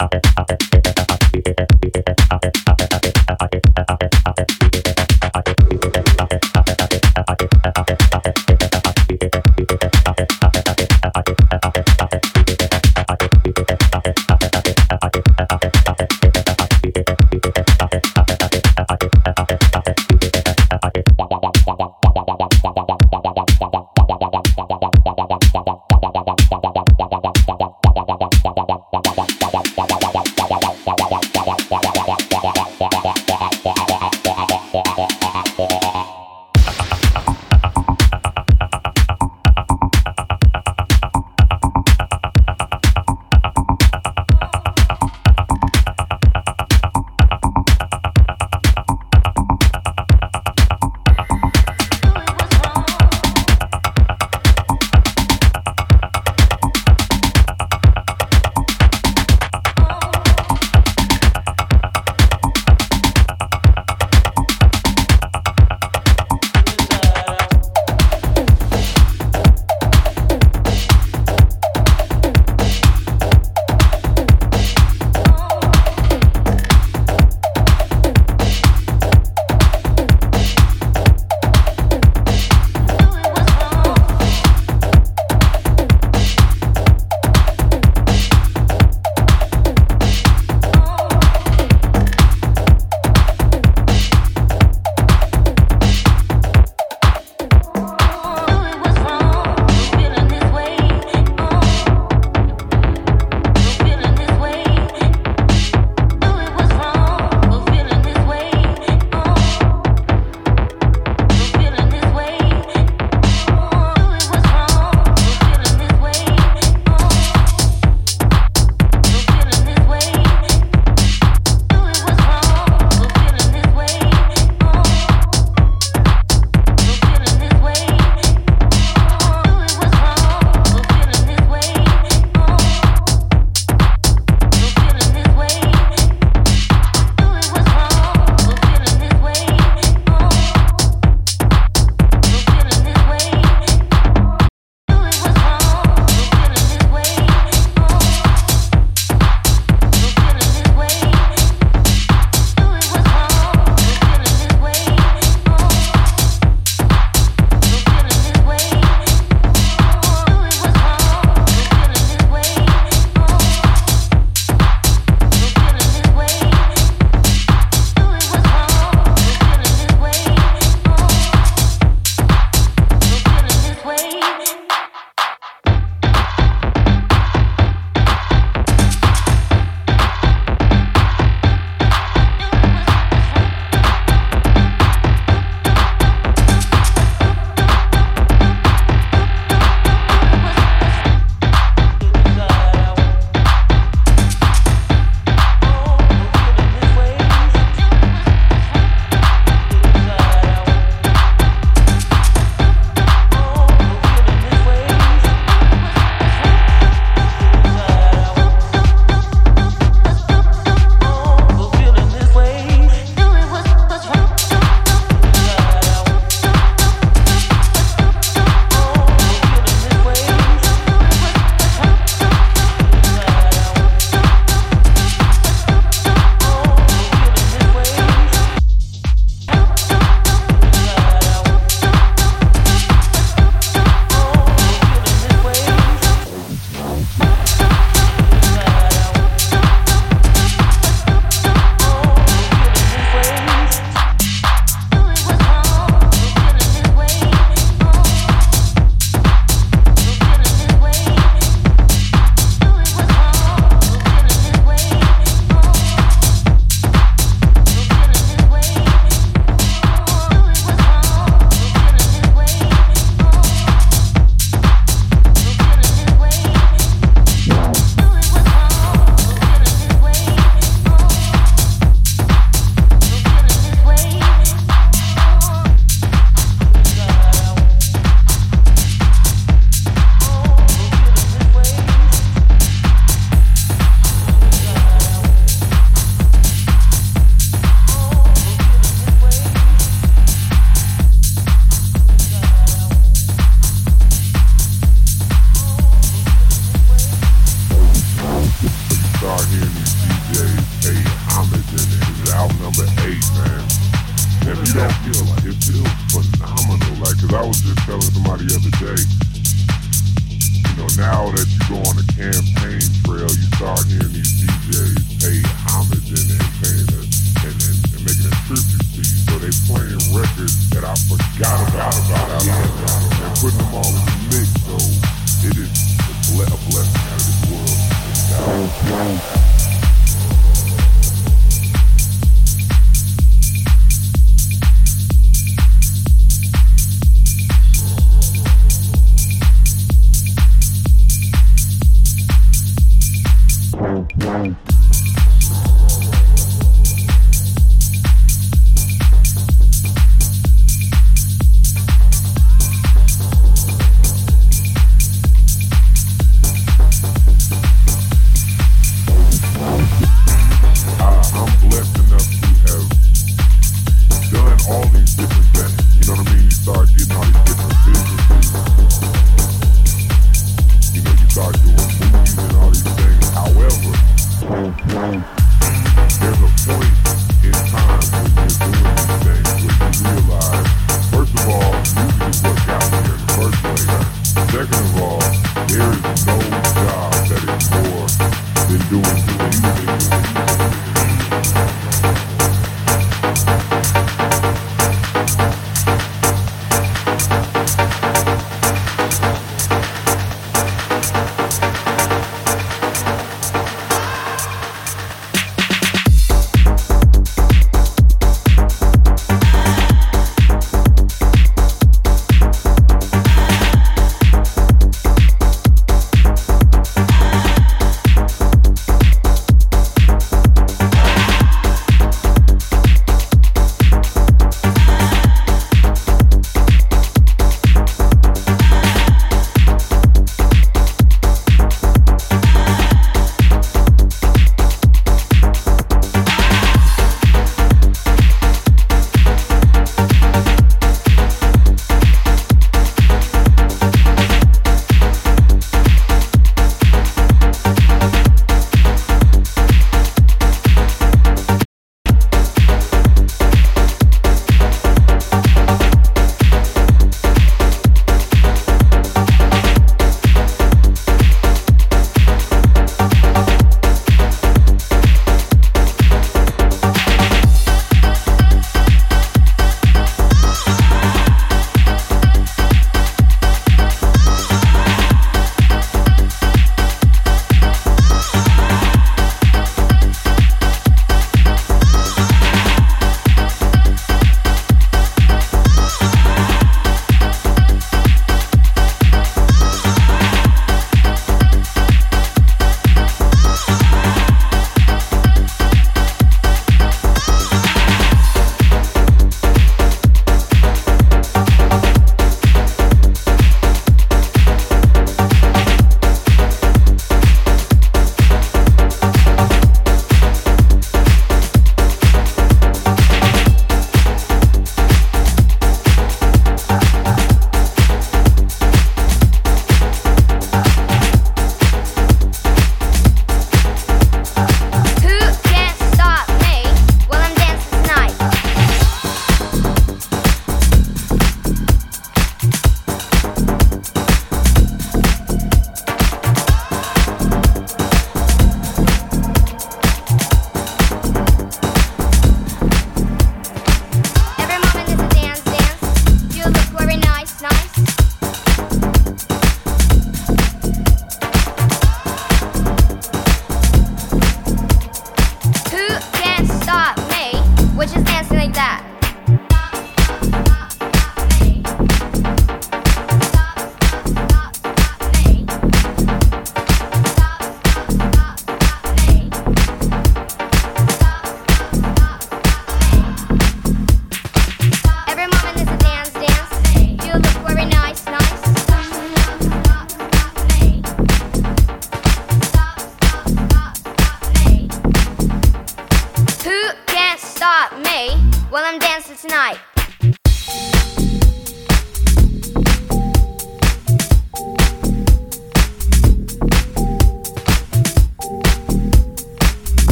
wow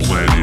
Play.